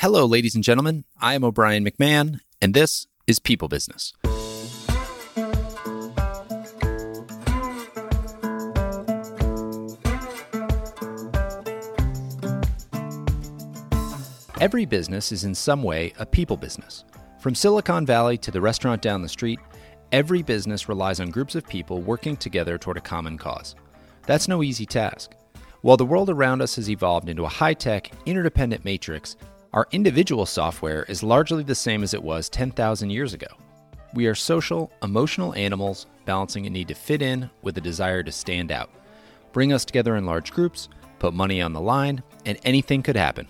Hello, ladies and gentlemen. I am O'Brien McMahon, and this is People Business. Every business is in some way a people business. From Silicon Valley to the restaurant down the street, every business relies on groups of people working together toward a common cause. That's no easy task. While the world around us has evolved into a high tech, interdependent matrix, our individual software is largely the same as it was 10,000 years ago. We are social, emotional animals balancing a need to fit in with a desire to stand out. Bring us together in large groups, put money on the line, and anything could happen.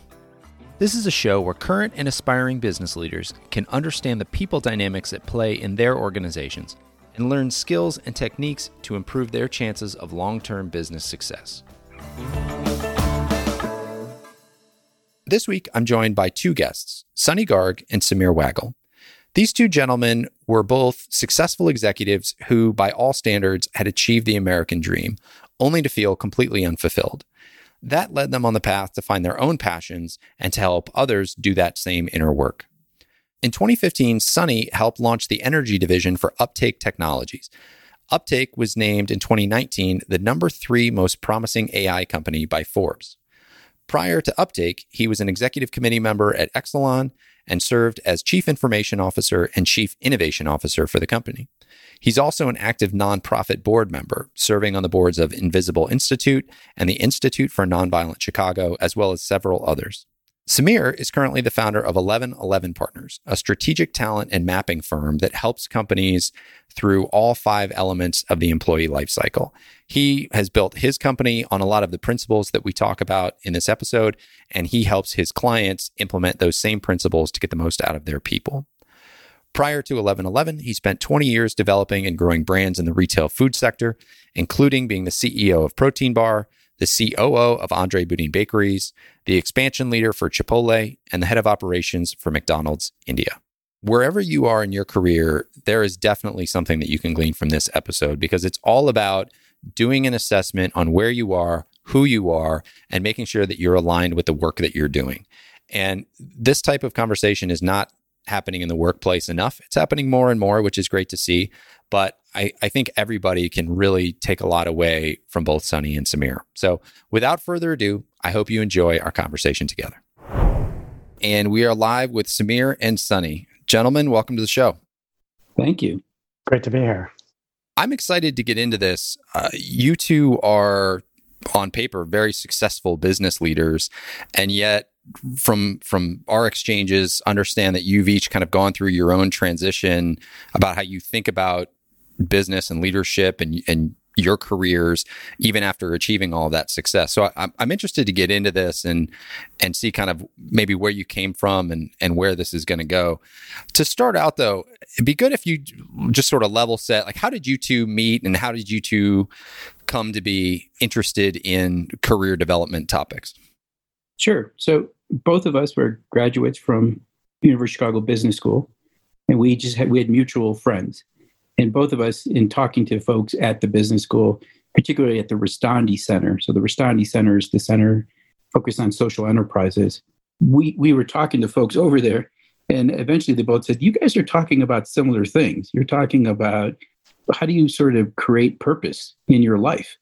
This is a show where current and aspiring business leaders can understand the people dynamics at play in their organizations and learn skills and techniques to improve their chances of long term business success. This week, I'm joined by two guests, Sunny Garg and Samir Wagle. These two gentlemen were both successful executives who, by all standards, had achieved the American dream, only to feel completely unfulfilled. That led them on the path to find their own passions and to help others do that same inner work. In 2015, Sunny helped launch the energy division for Uptake Technologies. Uptake was named in 2019 the number three most promising AI company by Forbes. Prior to Uptake, he was an executive committee member at Exelon and served as chief information officer and chief innovation officer for the company. He's also an active nonprofit board member, serving on the boards of Invisible Institute and the Institute for Nonviolent Chicago, as well as several others. Samir is currently the founder of 1111 Partners, a strategic talent and mapping firm that helps companies through all five elements of the employee lifecycle. He has built his company on a lot of the principles that we talk about in this episode, and he helps his clients implement those same principles to get the most out of their people. Prior to 1111, he spent 20 years developing and growing brands in the retail food sector, including being the CEO of Protein Bar, the COO of Andre Boudin Bakeries, the expansion leader for Chipotle, and the head of operations for McDonald's India. Wherever you are in your career, there is definitely something that you can glean from this episode because it's all about doing an assessment on where you are, who you are, and making sure that you're aligned with the work that you're doing. And this type of conversation is not happening in the workplace enough. It's happening more and more, which is great to see. But I, I think everybody can really take a lot away from both Sunny and Samir. So without further ado, I hope you enjoy our conversation together. And we are live with Samir and Sunny. Gentlemen, welcome to the show. Thank you. Great to be here. I'm excited to get into this. Uh, you two are on paper very successful business leaders and yet from from our exchanges understand that you've each kind of gone through your own transition about how you think about business and leadership and and your careers even after achieving all that success. So I, I'm interested to get into this and and see kind of maybe where you came from and and where this is going to go. To start out though, it'd be good if you just sort of level set. Like, how did you two meet, and how did you two come to be interested in career development topics? Sure. So both of us were graduates from University of Chicago Business School, and we just had we had mutual friends, and both of us in talking to folks at the business school, particularly at the Rustandy Center. So the Rustandy Center is the center focused on social enterprises. We we were talking to folks over there, and eventually they both said, "You guys are talking about similar things. You're talking about how do you sort of create purpose in your life."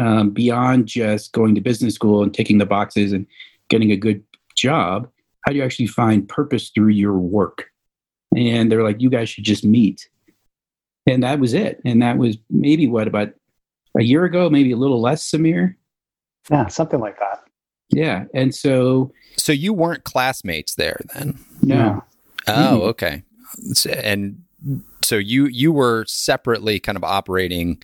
Um, beyond just going to business school and taking the boxes and getting a good job, how do you actually find purpose through your work? And they're like, you guys should just meet. And that was it. And that was maybe what, about a year ago, maybe a little less, Samir? Yeah, something like that. Yeah. And so. So you weren't classmates there then? No. Oh, mm-hmm. okay. And so you you were separately kind of operating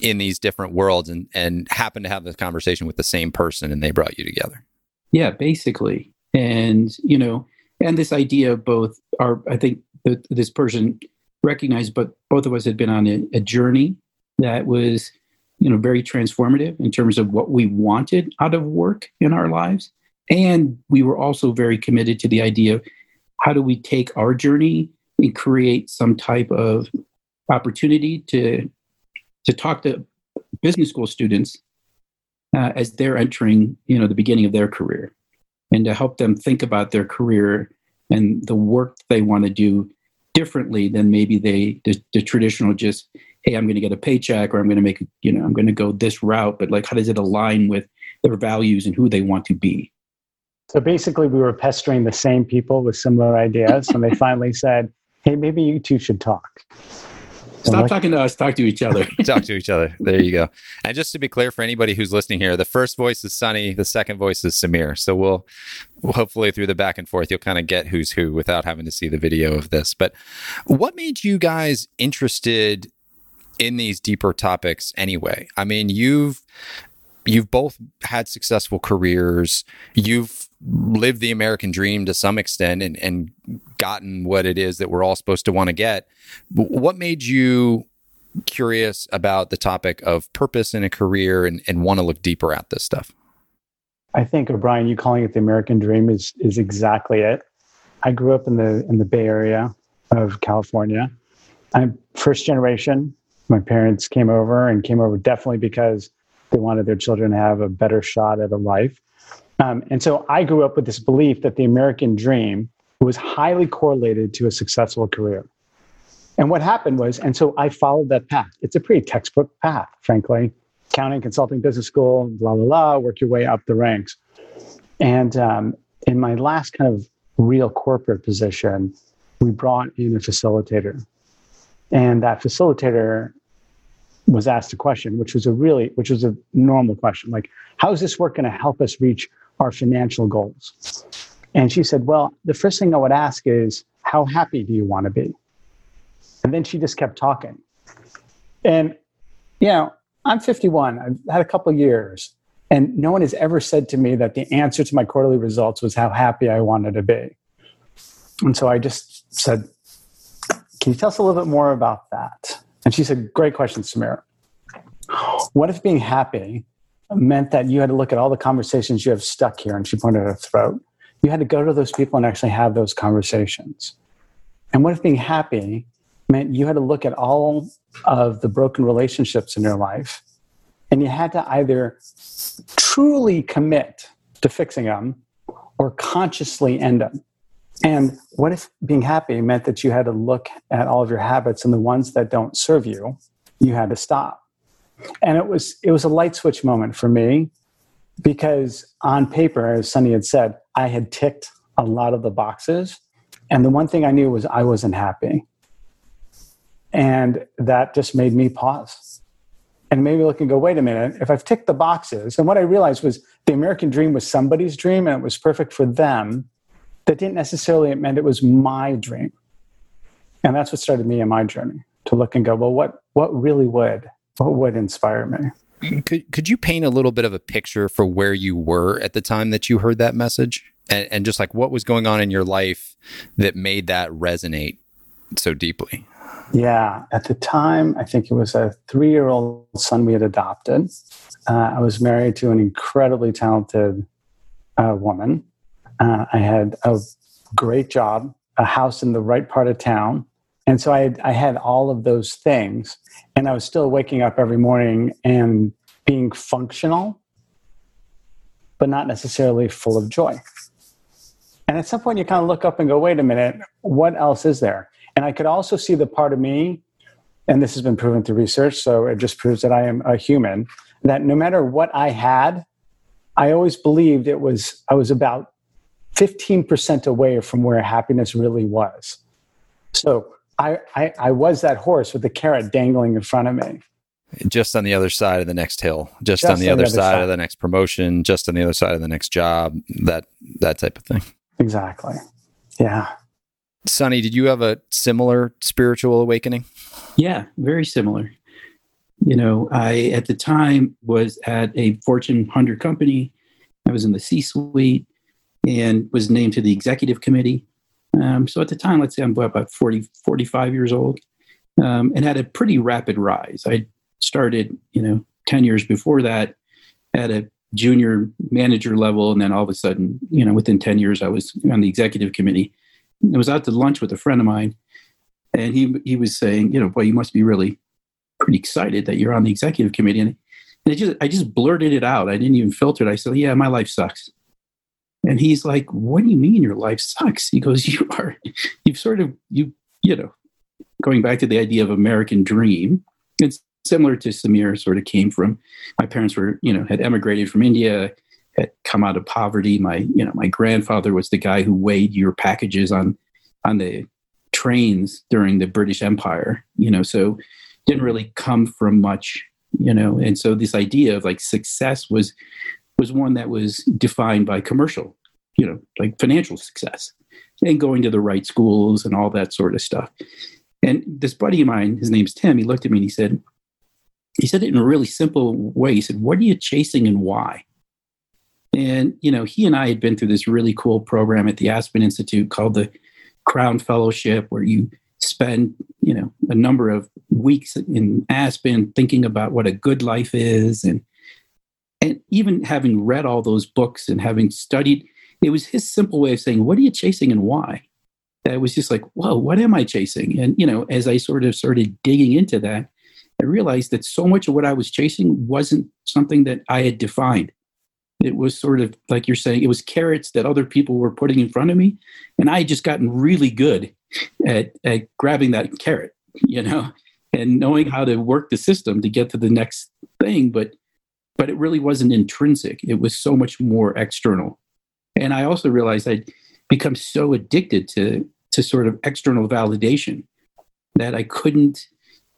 in these different worlds and and happened to have this conversation with the same person and they brought you together yeah, basically. And, you know, and this idea of both our, I think that this person recognized, but both of us had been on a, a journey that was, you know, very transformative in terms of what we wanted out of work in our lives. And we were also very committed to the idea of how do we take our journey and create some type of opportunity to to talk to business school students uh, as they're entering, you know, the beginning of their career. and to help them think about their career and the work they want to do differently than maybe they the, the traditional just hey i'm going to get a paycheck or i'm going to make you know i'm going to go this route but like how does it align with their values and who they want to be? So basically we were pestering the same people with similar ideas and they finally said hey maybe you two should talk Stop like, talking to us. Talk to each other. talk to each other. There you go. And just to be clear for anybody who's listening here, the first voice is Sunny. The second voice is Samir. So we'll, we'll hopefully through the back and forth, you'll kind of get who's who without having to see the video of this. But what made you guys interested in these deeper topics anyway? I mean, you've you've both had successful careers. You've lived the American dream to some extent and, and gotten what it is that we're all supposed to want to get. What made you curious about the topic of purpose in a career and, and want to look deeper at this stuff? I think, O'Brien, you calling it the American dream is is exactly it. I grew up in the in the Bay Area of California. I'm first generation. My parents came over and came over definitely because they wanted their children to have a better shot at a life. Um, and so I grew up with this belief that the American dream was highly correlated to a successful career. And what happened was, and so I followed that path. It's a pretty textbook path, frankly. Accounting, consulting, business school, blah, blah, blah, work your way up the ranks. And um, in my last kind of real corporate position, we brought in a facilitator. And that facilitator was asked a question, which was a really, which was a normal question, like, how is this work going to help us reach our financial goals? And she said, Well, the first thing I would ask is, How happy do you want to be? And then she just kept talking. And, you know, I'm 51, I've had a couple years, and no one has ever said to me that the answer to my quarterly results was how happy I wanted to be. And so I just said, Can you tell us a little bit more about that? And she said, Great question, Samira. What if being happy meant that you had to look at all the conversations you have stuck here? And she pointed at her throat you had to go to those people and actually have those conversations. And what if being happy meant you had to look at all of the broken relationships in your life and you had to either truly commit to fixing them or consciously end them? And what if being happy meant that you had to look at all of your habits and the ones that don't serve you, you had to stop? And it was it was a light switch moment for me because on paper, as Sunny had said, I had ticked a lot of the boxes. And the one thing I knew was I wasn't happy. And that just made me pause and made me look and go, wait a minute, if I've ticked the boxes, and what I realized was the American dream was somebody's dream and it was perfect for them, that didn't necessarily it meant it was my dream. And that's what started me in my journey to look and go, well, what what really would? What would inspire me? Could could you paint a little bit of a picture for where you were at the time that you heard that message, and, and just like what was going on in your life that made that resonate so deeply? Yeah, at the time, I think it was a three-year-old son we had adopted. Uh, I was married to an incredibly talented uh, woman. Uh, I had a great job, a house in the right part of town, and so I had, I had all of those things, and I was still waking up every morning and being functional, but not necessarily full of joy. And at some point, you kind of look up and go, wait a minute, what else is there? And I could also see the part of me, and this has been proven through research, so it just proves that I am a human, that no matter what I had, I always believed it was, I was about 15% away from where happiness really was. So I, I, I was that horse with the carrot dangling in front of me. Just on the other side of the next hill, just, just on the on other, the other side, side, of the next promotion, just on the other side of the next job, that that type of thing. Exactly. Yeah. Sunny, did you have a similar spiritual awakening? Yeah, very similar. You know, I at the time was at a Fortune 100 company. I was in the C suite and was named to the executive committee. Um, so at the time, let's say I'm about 40, 45 years old, um, and had a pretty rapid rise. I started, you know, 10 years before that at a junior manager level. And then all of a sudden, you know, within 10 years, I was on the executive committee. I was out to lunch with a friend of mine, and he, he was saying, you know, boy, you must be really pretty excited that you're on the executive committee. And, and just, I just blurted it out. I didn't even filter it. I said, yeah, my life sucks. And he's like, What do you mean your life sucks? He goes, You are, you've sort of, you, you know, going back to the idea of American dream, it's similar to Samir sort of came from. My parents were, you know, had emigrated from India, had come out of poverty. My, you know, my grandfather was the guy who weighed your packages on on the trains during the British Empire, you know, so didn't really come from much, you know, and so this idea of like success was was one that was defined by commercial, you know, like financial success and going to the right schools and all that sort of stuff. And this buddy of mine, his name's Tim, he looked at me and he said, he said it in a really simple way. He said, What are you chasing and why? And, you know, he and I had been through this really cool program at the Aspen Institute called the Crown Fellowship, where you spend, you know, a number of weeks in Aspen thinking about what a good life is. And, and even having read all those books and having studied, it was his simple way of saying, What are you chasing and why? That was just like, Whoa, what am I chasing? And, you know, as I sort of started digging into that, I realized that so much of what I was chasing wasn't something that I had defined. It was sort of like you're saying, it was carrots that other people were putting in front of me. And I had just gotten really good at, at grabbing that carrot, you know, and knowing how to work the system to get to the next thing. But but it really wasn't intrinsic. It was so much more external. And I also realized I'd become so addicted to to sort of external validation that I couldn't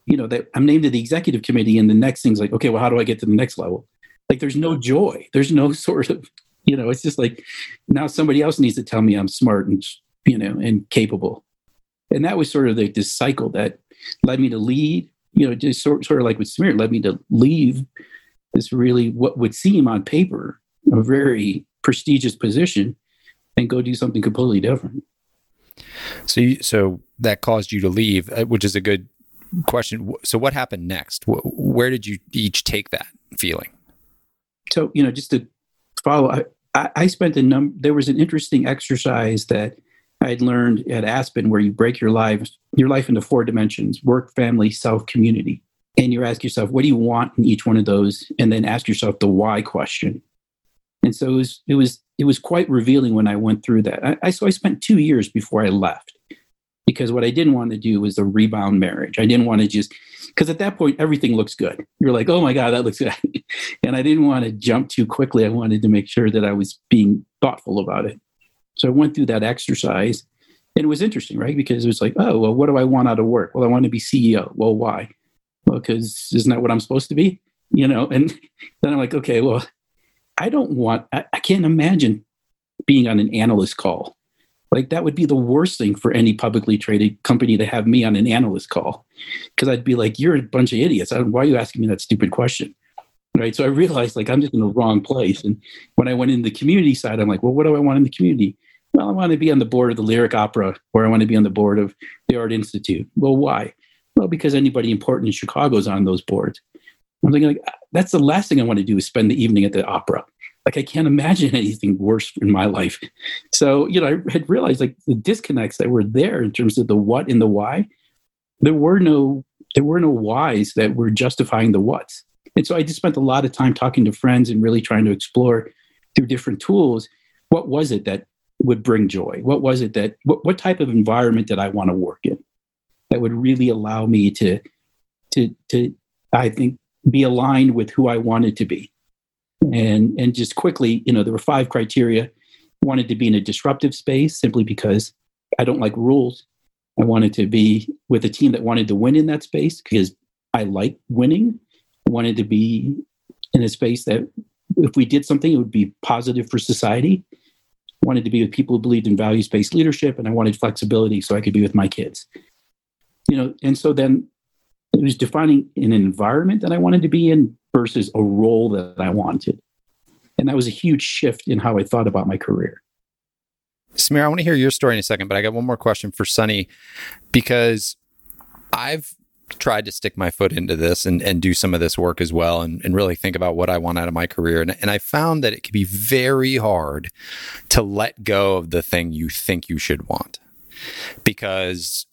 you know that i'm named to the executive committee and the next thing's like okay well how do i get to the next level like there's no joy there's no sort of you know it's just like now somebody else needs to tell me i'm smart and you know and capable and that was sort of like this cycle that led me to lead you know just sort, sort of like with Samir led me to leave this really what would seem on paper a very prestigious position and go do something completely different so you, so that caused you to leave uh, which is a good question. So, what happened next? Where did you each take that feeling? So, you know, just to follow, I, I spent a number. There was an interesting exercise that I had learned at Aspen, where you break your life your life into four dimensions: work, family, self, community. And you ask yourself, what do you want in each one of those, and then ask yourself the why question. And so it was it was it was quite revealing when I went through that. I, I so I spent two years before I left because what I didn't want to do was a rebound marriage. I didn't want to just because at that point everything looks good. You're like, oh my god, that looks good, and I didn't want to jump too quickly. I wanted to make sure that I was being thoughtful about it. So I went through that exercise, and it was interesting, right? Because it was like, oh well, what do I want out of work? Well, I want to be CEO. Well, why? Well, because isn't that what I'm supposed to be? You know, and then I'm like, okay, well, I don't want. I, I can't imagine being on an analyst call like that would be the worst thing for any publicly traded company to have me on an analyst call because I'd be like, you're a bunch of idiots. Why are you asking me that stupid question? Right. So I realized like I'm just in the wrong place. And when I went in the community side, I'm like, well, what do I want in the community? Well, I want to be on the board of the Lyric Opera or I want to be on the board of the Art Institute. Well, why? Well, because anybody important in Chicago is on those boards. I'm thinking like that's the last thing I want to do is spend the evening at the opera like I can't imagine anything worse in my life. So, you know, I had realized like the disconnects that were there in terms of the what and the why. There were no there were no whys that were justifying the whats. And so I just spent a lot of time talking to friends and really trying to explore through different tools what was it that would bring joy? What was it that what, what type of environment did I want to work in that would really allow me to to to I think be aligned with who I wanted to be. And and just quickly you know there were five criteria. Wanted to be in a disruptive space simply because i don't like rules. I wanted to be with a team that wanted to win in that space because i like winning. I wanted to be in a space that if we did something it would be positive for society. I wanted to be with people who believed in values-based leadership and i wanted flexibility so i could be with my kids you know and so then it was defining an environment that i wanted to be in versus a role that I wanted. And that was a huge shift in how I thought about my career. Samir, I want to hear your story in a second, but I got one more question for Sunny because I've tried to stick my foot into this and, and do some of this work as well and, and really think about what I want out of my career. And, and I found that it can be very hard to let go of the thing you think you should want because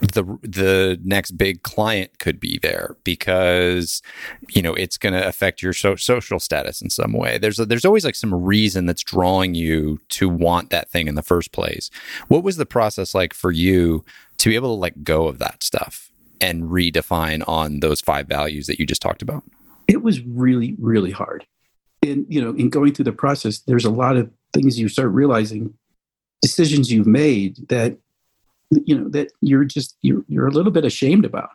the the next big client could be there because you know it's going to affect your so- social status in some way. There's a, there's always like some reason that's drawing you to want that thing in the first place. What was the process like for you to be able to let go of that stuff and redefine on those five values that you just talked about? It was really really hard. And you know in going through the process there's a lot of things you start realizing decisions you've made that you know that you're just you're, you're a little bit ashamed about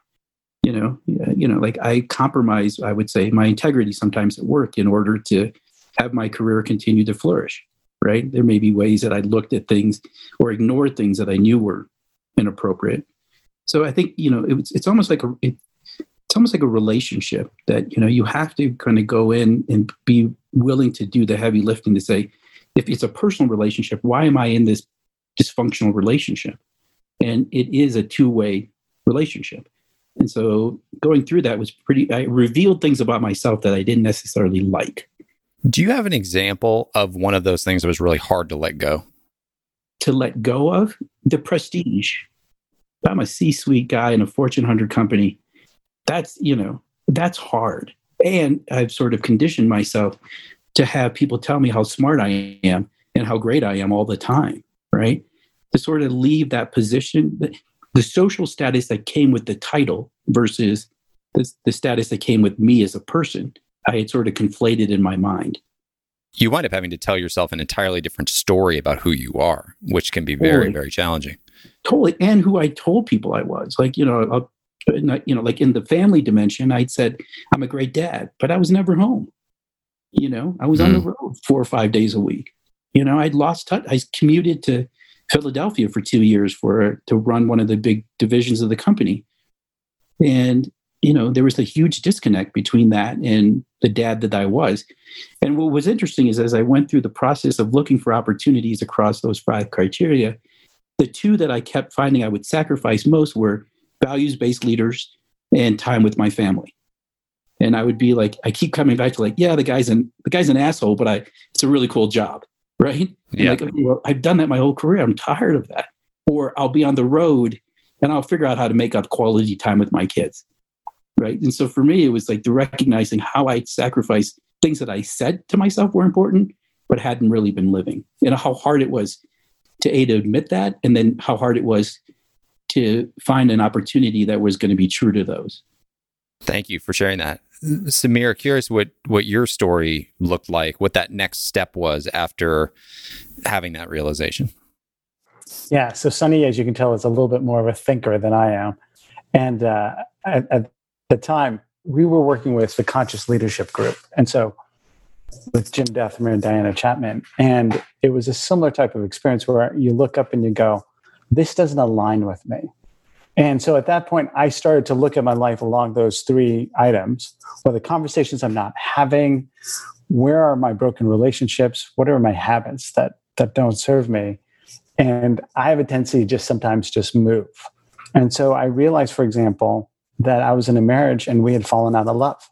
you know? You know like i compromise i would say my integrity sometimes at work in order to have my career continue to flourish right? There may be ways that i looked at things or ignored things that i knew were inappropriate. So i think you know it's it's almost like a it, it's almost like a relationship that you know you have to kind of go in and be willing to do the heavy lifting to say if it's a personal relationship why am i in this dysfunctional relationship and it is a two-way relationship. And so going through that was pretty i revealed things about myself that i didn't necessarily like. Do you have an example of one of those things that was really hard to let go? To let go of? The prestige. I'm a c-suite guy in a fortune 100 company that's you know that's hard. And i've sort of conditioned myself to have people tell me how smart i am and how great i am all the time right to sort of leave that position, the social status that came with the title versus the, the status that came with me as a person, I had sort of conflated in my mind. You wind up having to tell yourself an entirely different story about who you are, which can be very, totally. very challenging. Totally. And who I told people I was. Like, you know, I'll, you know, like in the family dimension, I'd said, I'm a great dad, but I was never home. You know, I was mm. on the hmm. road four or five days a week. You know, I'd lost touch. I commuted to Philadelphia for two years for to run one of the big divisions of the company. And you know, there was a huge disconnect between that and the dad that I was. And what was interesting is as I went through the process of looking for opportunities across those five criteria, the two that I kept finding I would sacrifice most were values based leaders and time with my family. And I would be like, I keep coming back to like, yeah, the guy's an the guy's an asshole, but I it's a really cool job right? Yeah. Like, well, I've done that my whole career. I'm tired of that. Or I'll be on the road and I'll figure out how to make up quality time with my kids. Right. And so for me, it was like the recognizing how I sacrificed things that I said to myself were important, but hadn't really been living. And how hard it was to A to admit that, and then how hard it was to find an opportunity that was going to be true to those. Thank you for sharing that. Samir, curious what what your story looked like, what that next step was after having that realization. Yeah, so Sunny, as you can tell, is a little bit more of a thinker than I am, and uh, at, at the time we were working with the Conscious Leadership Group, and so with Jim Dethmer and Diana Chapman, and it was a similar type of experience where you look up and you go, "This doesn't align with me." And so at that point, I started to look at my life along those three items are the conversations I'm not having? Where are my broken relationships? What are my habits that, that don't serve me? And I have a tendency to just sometimes just move. And so I realized, for example, that I was in a marriage and we had fallen out of love.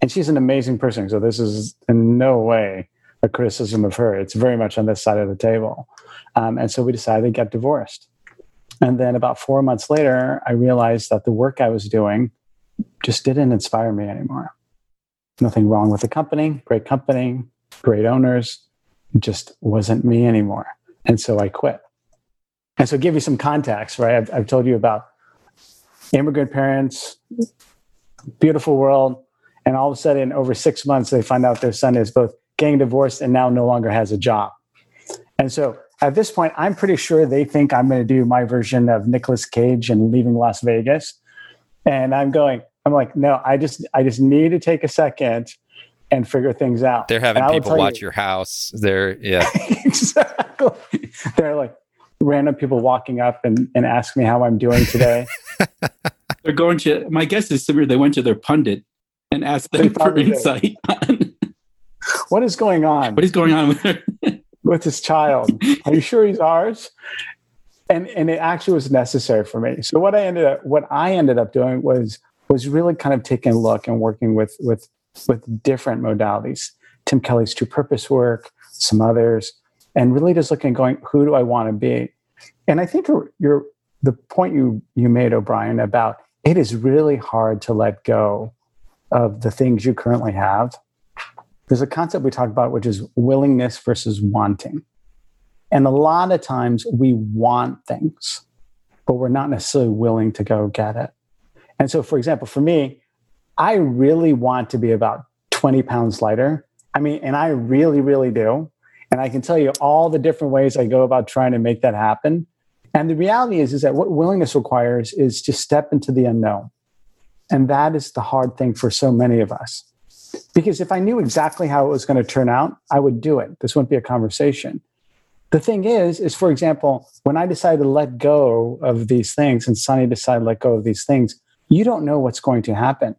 And she's an amazing person. So this is in no way a criticism of her. It's very much on this side of the table. Um, and so we decided to get divorced. And then about four months later, I realized that the work I was doing just didn't inspire me anymore. Nothing wrong with the company, great company, great owners, just wasn't me anymore. And so I quit. And so, give you some context, right? I've, I've told you about immigrant parents, beautiful world, and all of a sudden, over six months, they find out their son is both getting divorced and now no longer has a job. And so, at this point, I'm pretty sure they think I'm going to do my version of Nicolas Cage and leaving Las Vegas. And I'm going, I'm like, no, I just, I just need to take a second and figure things out. They're having people watch you, your house. They're, yeah. exactly. They're like random people walking up and, and ask me how I'm doing today. They're going to, my guess is Samir, they went to their pundit and asked them for insight on what is going on. What is going on with with his child. Are you sure he's ours? And and it actually was necessary for me. So what I ended up what I ended up doing was was really kind of taking a look and working with with with different modalities. Tim Kelly's true purpose work, some others, and really just looking and going, who do I want to be? And I think you're the point you you made, O'Brien, about it is really hard to let go of the things you currently have. There's a concept we talk about, which is willingness versus wanting. And a lot of times we want things, but we're not necessarily willing to go get it. And so, for example, for me, I really want to be about 20 pounds lighter. I mean, and I really, really do. And I can tell you all the different ways I go about trying to make that happen. And the reality is, is that what willingness requires is to step into the unknown. And that is the hard thing for so many of us. Because if I knew exactly how it was going to turn out, I would do it. This wouldn't be a conversation. The thing is, is for example, when I decided to let go of these things and Sunny decided to let go of these things, you don't know what's going to happen.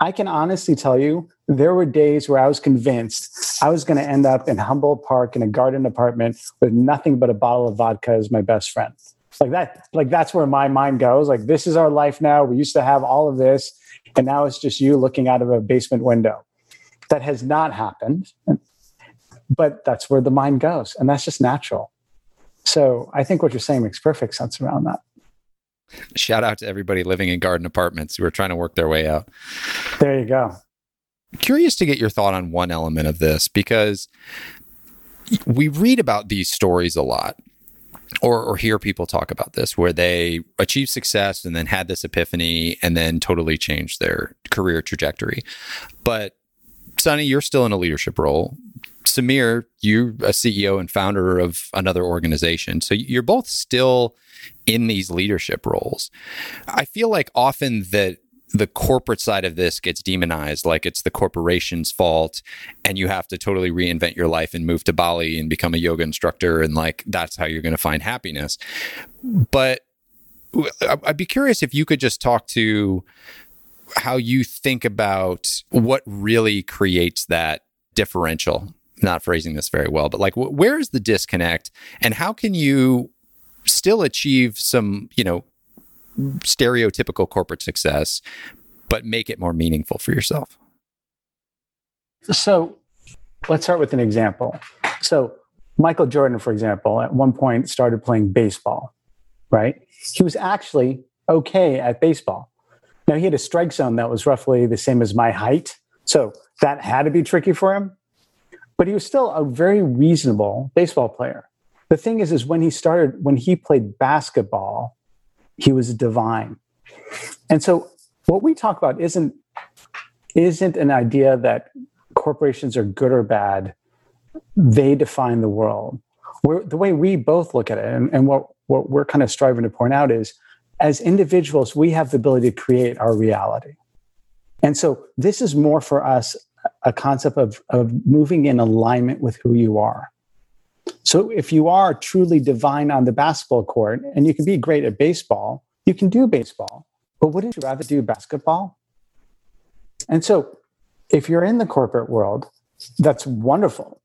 I can honestly tell you, there were days where I was convinced I was going to end up in Humboldt Park in a garden apartment with nothing but a bottle of vodka as my best friend. Like that, like that's where my mind goes. Like this is our life now. We used to have all of this, and now it's just you looking out of a basement window. That has not happened, but that's where the mind goes, and that's just natural. So I think what you're saying makes perfect sense around that. Shout out to everybody living in garden apartments who are trying to work their way out. There you go. Curious to get your thought on one element of this because we read about these stories a lot or, or hear people talk about this where they achieved success and then had this epiphany and then totally changed their career trajectory. But Sunny, you're still in a leadership role. Samir, you're a CEO and founder of another organization. So you're both still in these leadership roles. I feel like often that the corporate side of this gets demonized like it's the corporation's fault and you have to totally reinvent your life and move to Bali and become a yoga instructor and like that's how you're going to find happiness. But I'd be curious if you could just talk to how you think about what really creates that differential. Not phrasing this very well, but like where is the disconnect and how can you still achieve some, you know, stereotypical corporate success, but make it more meaningful for yourself? So let's start with an example. So, Michael Jordan, for example, at one point started playing baseball, right? He was actually okay at baseball. Now, he had a strike zone that was roughly the same as my height. So, that had to be tricky for him. But he was still a very reasonable baseball player. The thing is, is when he started, when he played basketball, he was divine. And so what we talk about isn't isn't an idea that corporations are good or bad. They define the world. We're, the way we both look at it, and, and what, what we're kind of striving to point out is as individuals, we have the ability to create our reality. And so this is more for us a concept of, of moving in alignment with who you are. So if you are truly divine on the basketball court and you can be great at baseball, you can do baseball. But wouldn't you rather do basketball? And so if you're in the corporate world, that's wonderful.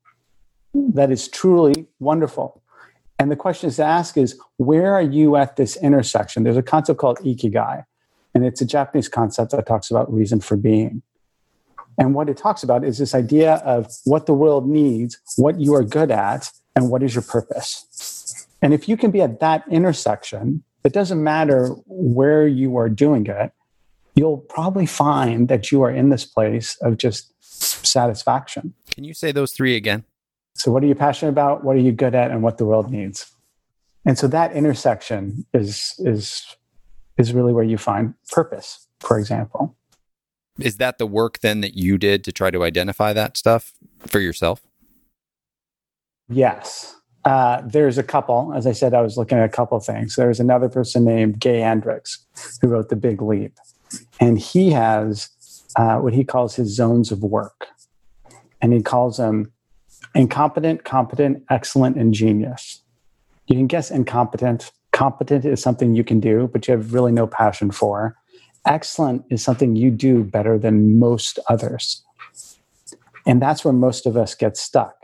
That is truly wonderful. And the question is to ask is where are you at this intersection? There's a concept called ikigai, and it's a Japanese concept that talks about reason for being. And what it talks about is this idea of what the world needs, what you are good at, and what is your purpose. And if you can be at that intersection, it doesn't matter where you are doing it, you'll probably find that you are in this place of just satisfaction. Can you say those three again? So, what are you passionate about? What are you good at? And what the world needs. And so that intersection is is is really where you find purpose, for example. Is that the work then that you did to try to identify that stuff for yourself? Yes. Uh, there's a couple. As I said, I was looking at a couple things. There's another person named Gay Hendricks who wrote The Big Leap. And he has uh, what he calls his zones of work. And he calls them incompetent, competent, excellent, and genius. You can guess incompetent. Competent is something you can do, but you have really no passion for. Excellent is something you do better than most others. And that's where most of us get stuck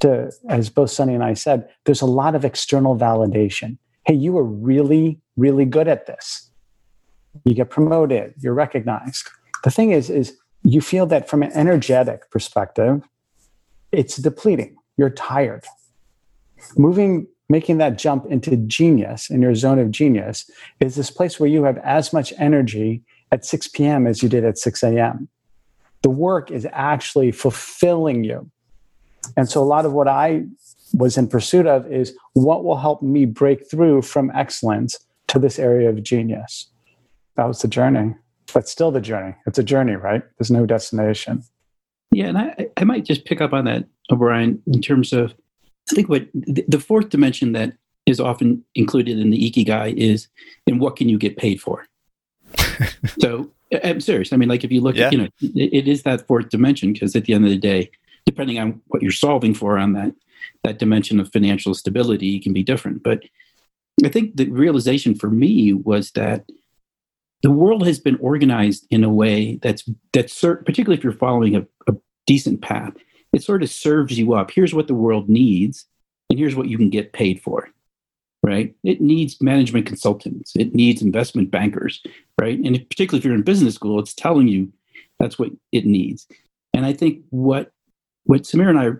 to, as both Sunny and I said, there's a lot of external validation. Hey, you are really, really good at this. You get promoted, you're recognized. The thing is, is you feel that from an energetic perspective, it's depleting. You're tired. Moving making that jump into genius in your zone of genius is this place where you have as much energy at 6 p.m. as you did at 6 a.m. The work is actually fulfilling you. And so, a lot of what I was in pursuit of is what will help me break through from excellence to this area of genius. That was the journey. But still the journey. It's a journey, right? There's no destination. Yeah, and I, I might just pick up on that, O'Brien, in terms of I think what the fourth dimension that is often included in the ikigai is in what can you get paid for. so I'm serious. I mean, like if you look, yeah. at, you know, it, it is that fourth dimension because at the end of the day, depending on what you're solving for on that that dimension of financial stability, can be different. But I think the realization for me was that the world has been organized in a way that's that's particularly if you're following a, a decent path it sort of serves you up. Here's what the world needs, and here's what you can get paid for. Right? It needs management consultants. It needs investment bankers. Right? And if, particularly if you're in business school, it's telling you that's what it needs. And I think what what Samir and I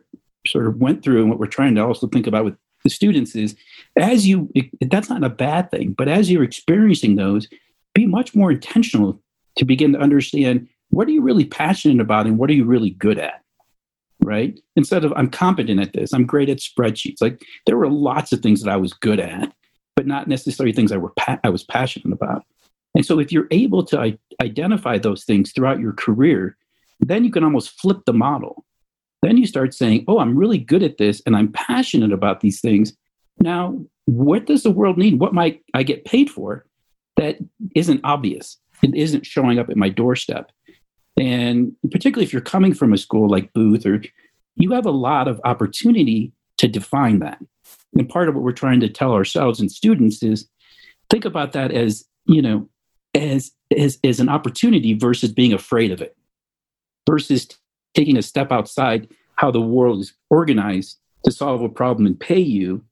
sort of went through, and what we're trying to also think about with the students is, as you that's not a bad thing, but as you're experiencing those, be much more intentional to begin to understand what are you really passionate about and what are you really good at right? Instead of I'm competent at this, I'm great at spreadsheets. Like there were lots of things that I was good at, but not necessarily things I were pa- I was passionate about. And so if you're able to I- identify those things throughout your career, then you can almost flip the model. Then you start saying, "Oh, I'm really good at this and I'm passionate about these things." Now, what does the world need? What might I get paid for that isn't obvious? It isn't showing up at my doorstep. And particularly if you're coming from a school like Booth, or you have a lot of opportunity to define that. And part of what we're trying to tell ourselves and students is think about that as, you know, as as, as an opportunity versus being afraid of it, versus taking a step outside how the world is organized to solve a problem and pay you.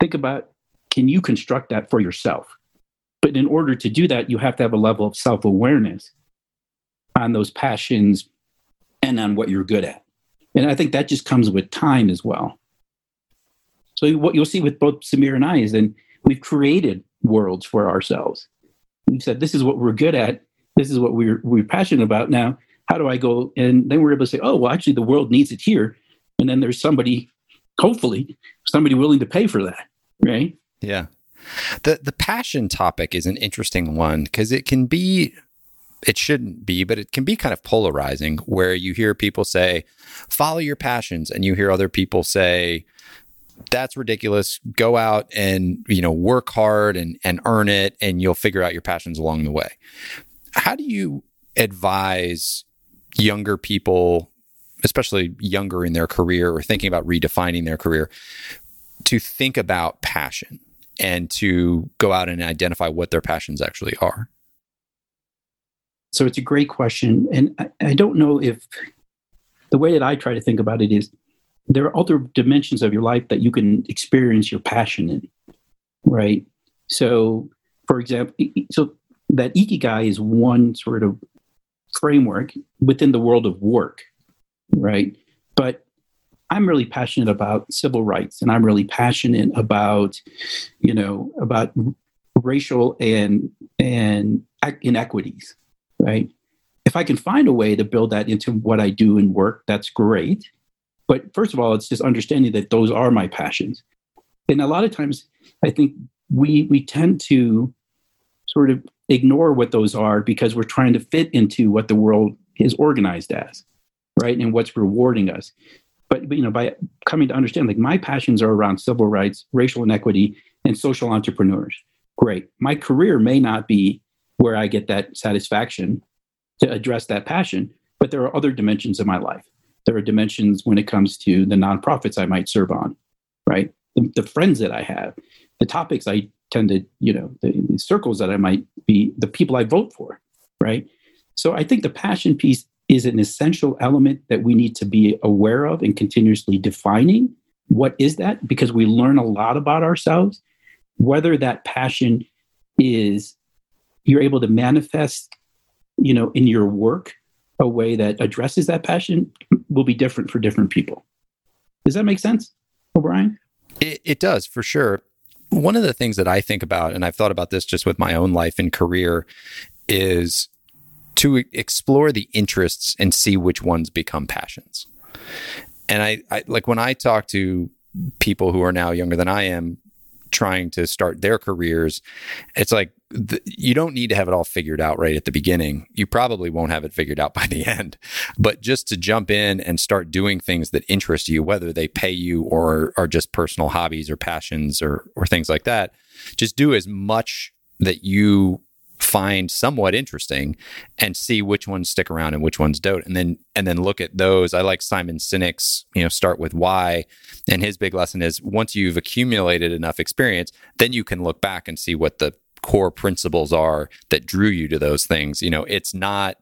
Think about can you construct that for yourself? But in order to do that, you have to have a level of self awareness on those passions and on what you're good at. And I think that just comes with time as well. So what you'll see with both Samir and I is then we've created worlds for ourselves. We've said this is what we're good at. This is what we're we're passionate about. Now, how do I go? And then we're able to say, oh, well, actually, the world needs it here. And then there's somebody, hopefully, somebody willing to pay for that, right? Yeah. The the passion topic is an interesting one because it can be it shouldn't be, but it can be kind of polarizing where you hear people say, follow your passions, and you hear other people say, that's ridiculous. Go out and, you know, work hard and, and earn it, and you'll figure out your passions along the way. How do you advise younger people, especially younger in their career or thinking about redefining their career, to think about passion and to go out and identify what their passions actually are? So it's a great question. And I, I don't know if the way that I try to think about it is there are other dimensions of your life that you can experience your passion in, right? So, for example, so that ikigai is one sort of framework within the world of work, right? But I'm really passionate about civil rights, and I'm really passionate about, you know, about racial and and inequities, right? If I can find a way to build that into what I do in work, that's great. But first of all, it's just understanding that those are my passions. And a lot of times, I think we we tend to sort of ignore what those are because we're trying to fit into what the world is organized as, right? And what's rewarding us. But, but you know, by coming to understand, like my passions are around civil rights, racial inequity, and social entrepreneurs. Great. My career may not be where I get that satisfaction to address that passion. But there are other dimensions of my life. There are dimensions when it comes to the nonprofits I might serve on, right? The, the friends that I have, the topics I tend to, you know, the, the circles that I might be, the people I vote for, right? So I think the passion piece is an essential element that we need to be aware of and continuously defining. What is that? Because we learn a lot about ourselves. Whether that passion is you're able to manifest you know in your work a way that addresses that passion will be different for different people does that make sense o'brien It, it does for sure. One of the things that I think about, and I've thought about this just with my own life and career, is to explore the interests and see which ones become passions. And I, I like when I talk to people who are now younger than I am trying to start their careers, it's like the, you don't need to have it all figured out right at the beginning. You probably won't have it figured out by the end. But just to jump in and start doing things that interest you, whether they pay you or are just personal hobbies or passions or or things like that, just do as much that you find somewhat interesting and see which ones stick around and which ones don't. And then and then look at those. I like simon sinek's you know start with why. And his big lesson is once you've accumulated enough experience then you can look back and see what the core principles are that drew you to those things. You know it's not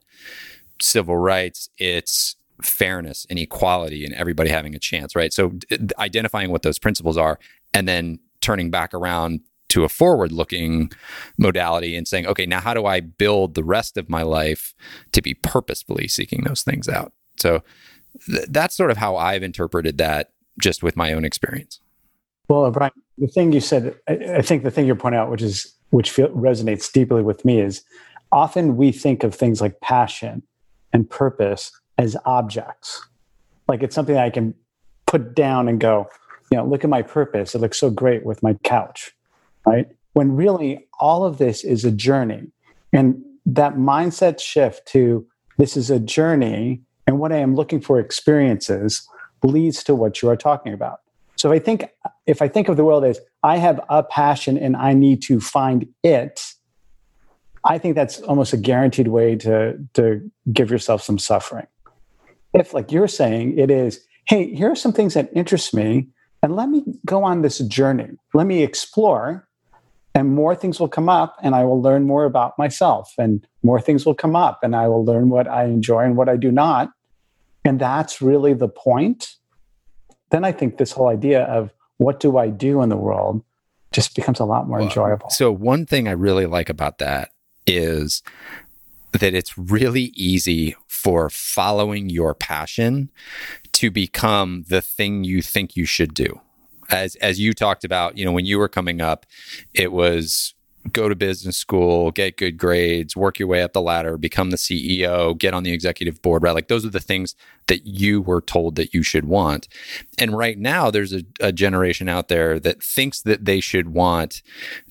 civil rights it's fairness and equality and everybody having a chance right? So identifying what those principles are and then turning back around to a forward looking modality and saying, okay, now how do I build the rest of my life to be purposefully seeking those things out? So th- that's sort of how I've interpreted that just with my own experience. Well, Brian, the thing you said, I, I think the thing you point out, which is which feel, resonates deeply with me, is often we think of things like passion and purpose as objects, like it's something I can put down and go, you know, look at my purpose. It looks so great with my couch right? When really all of this is a journey. And that mindset shift to this is a journey and what I am looking for experiences leads to what you are talking about. So if I think if I think of the world as I have a passion and I need to find it, I think that's almost a guaranteed way to, to give yourself some suffering. If, like you're saying, it is, hey, here are some things that interest me, and let me go on this journey. Let me explore and more things will come up and i will learn more about myself and more things will come up and i will learn what i enjoy and what i do not. And that's really the point. Then i think this whole idea of what do i do in the world just becomes a lot more well, enjoyable. so one thing i really like about that is that it's really easy for following your passion to become the thing you think you should do as as you talked about, you know, when you were coming up, it was go to business school, get good grades, work your way up the ladder, become the CEO, get on the executive board, right? Like those are the things that you were told that you should want. And right now, there's a, a generation out there that thinks that they should want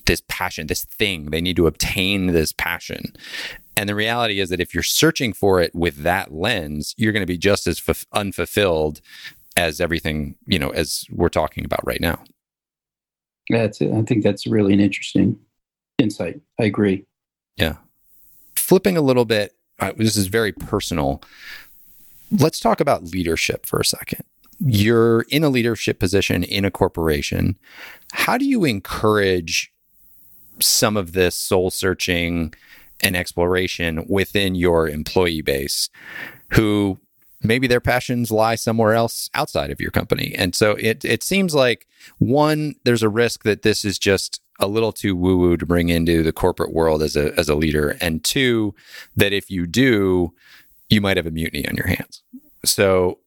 this passion, this thing. They need to obtain this passion. And the reality is that if you're searching for it with that lens, you're going to be just as f- unfulfilled as everything you know as we're talking about right now. That's it. i think that's really an interesting insight. I agree. Yeah. Flipping a little bit uh, this is very personal. Let's talk about leadership for a second. You're in a leadership position in a corporation. How do you encourage some of this soul searching and exploration within your employee base who maybe their passions lie somewhere else outside of your company. And so it it seems like one, there's a risk that this is just a little too woo woo to bring into the corporate world as a as a leader, and two, that if you do, you might have a mutiny on your hands. So.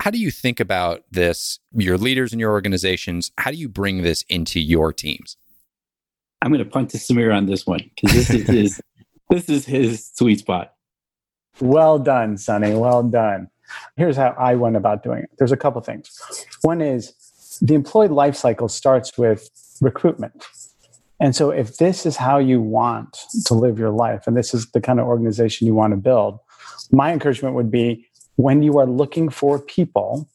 How do you think about this? Your leaders in your organizations, how do you bring this into your teams? I'm going to punt to Samir on this one because this is his, this is his sweet spot. Well done, Sonny. Well done. Here's how I went about doing it. There's a couple things. One is the employee life cycle starts with recruitment. And so if this is how you want to live your life and this is the kind of organization you want to build, my encouragement would be when you are looking for people,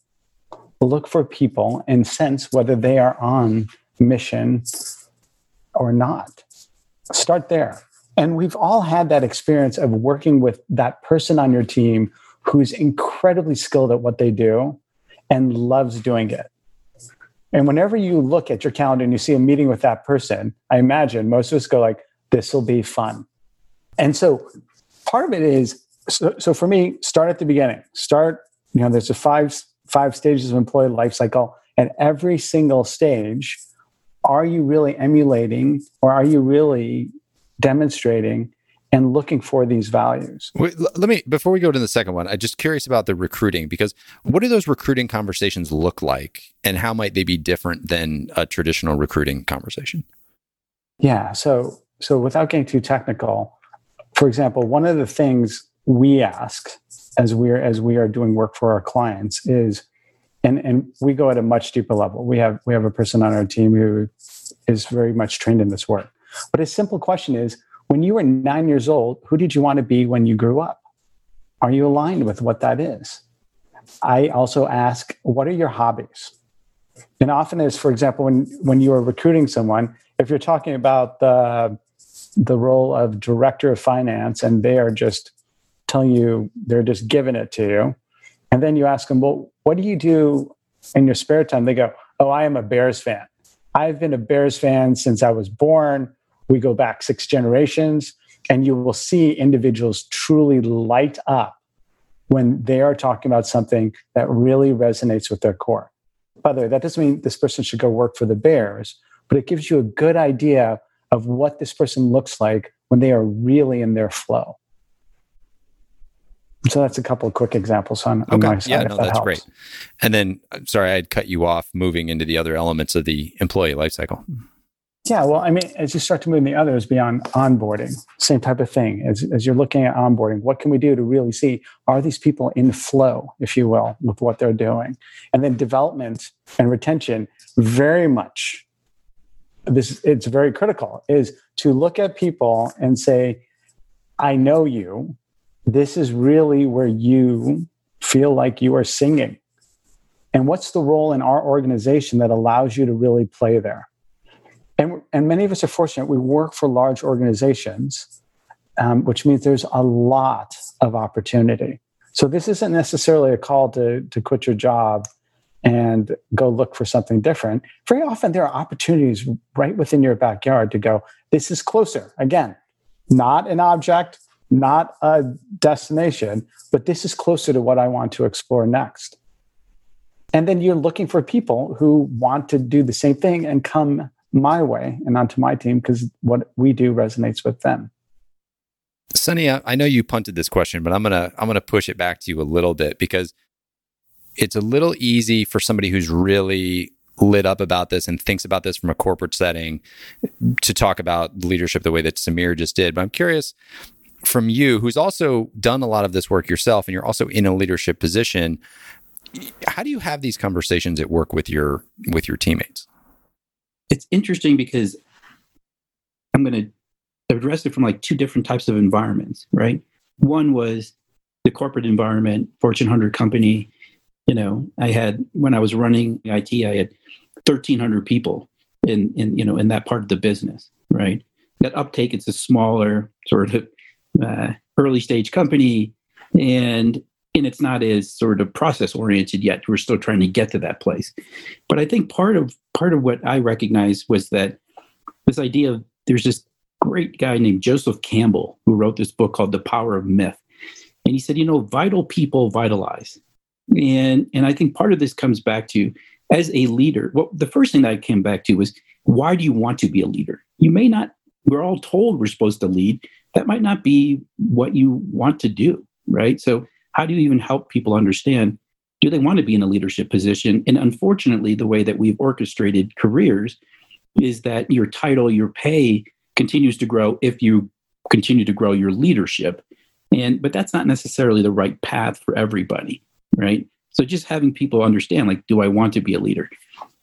look for people and sense whether they are on mission or not. Start there. And we've all had that experience of working with that person on your team who's incredibly skilled at what they do and loves doing it. And whenever you look at your calendar and you see a meeting with that person, I imagine most of us go like, this will be fun. And so part of it is so, so for me, start at the beginning. Start, you know, there's a five five stages of employee life cycle. And every single stage, are you really emulating or are you really demonstrating and looking for these values. Wait, let me before we go to the second one. I'm just curious about the recruiting because what do those recruiting conversations look like, and how might they be different than a traditional recruiting conversation? Yeah. So so without getting too technical, for example, one of the things we ask as we're as we are doing work for our clients is and and we go at a much deeper level. We have we have a person on our team who is very much trained in this work. But a simple question is when you were nine years old, who did you want to be when you grew up? Are you aligned with what that is? I also ask, what are your hobbies? And often is, for example, when when you are recruiting someone, if you're talking about the the role of director of finance and they are just telling you they're just giving it to you, and then you ask them, well, what do you do in your spare time? They go, oh, I am a Bears fan. I've been a Bears fan since I was born. We go back six generations, and you will see individuals truly light up when they are talking about something that really resonates with their core. By the way, that doesn't mean this person should go work for the Bears, but it gives you a good idea of what this person looks like when they are really in their flow. So that's a couple of quick examples on, on okay. my side. Yeah, no, that that's helps. great. And then, sorry, I'd cut you off moving into the other elements of the employee lifecycle. Yeah, well, I mean, as you start to move in the others beyond onboarding, same type of thing. As, as you're looking at onboarding, what can we do to really see are these people in flow, if you will, with what they're doing? And then development and retention, very much. This it's very critical is to look at people and say, I know you. This is really where you feel like you are singing. And what's the role in our organization that allows you to really play there? And, and many of us are fortunate. We work for large organizations, um, which means there's a lot of opportunity. So this isn't necessarily a call to, to quit your job and go look for something different. Very often there are opportunities right within your backyard to go, this is closer. Again, not an object, not a destination, but this is closer to what I want to explore next. And then you're looking for people who want to do the same thing and come my way and onto my team because what we do resonates with them. Sonny, I know you punted this question, but I'm gonna I'm gonna push it back to you a little bit because it's a little easy for somebody who's really lit up about this and thinks about this from a corporate setting to talk about leadership the way that Samir just did. But I'm curious from you, who's also done a lot of this work yourself, and you're also in a leadership position. How do you have these conversations at work with your with your teammates? It's interesting because I'm going to address it from like two different types of environments, right? One was the corporate environment, Fortune 100 company. You know, I had when I was running IT, I had 1,300 people in in you know in that part of the business, right? That uptake, it's a smaller sort of uh, early stage company, and and it's not as sort of process oriented yet. We're still trying to get to that place. But i think part of part of what i recognized was that this idea of there's this great guy named joseph campbell who wrote this book called the power of myth. And he said you know vital people vitalize. And and i think part of this comes back to as a leader well the first thing that i came back to was why do you want to be a leader? You may not we're all told we're supposed to lead. That might not be what you want to do right? So how do you even help people understand do they want to be in a leadership position? And unfortunately the way that we've orchestrated careers is that your title your pay continues to grow if you continue to grow your leadership. And but that's not necessarily the right path for everybody right? So just having people understand like do i want to be a leader?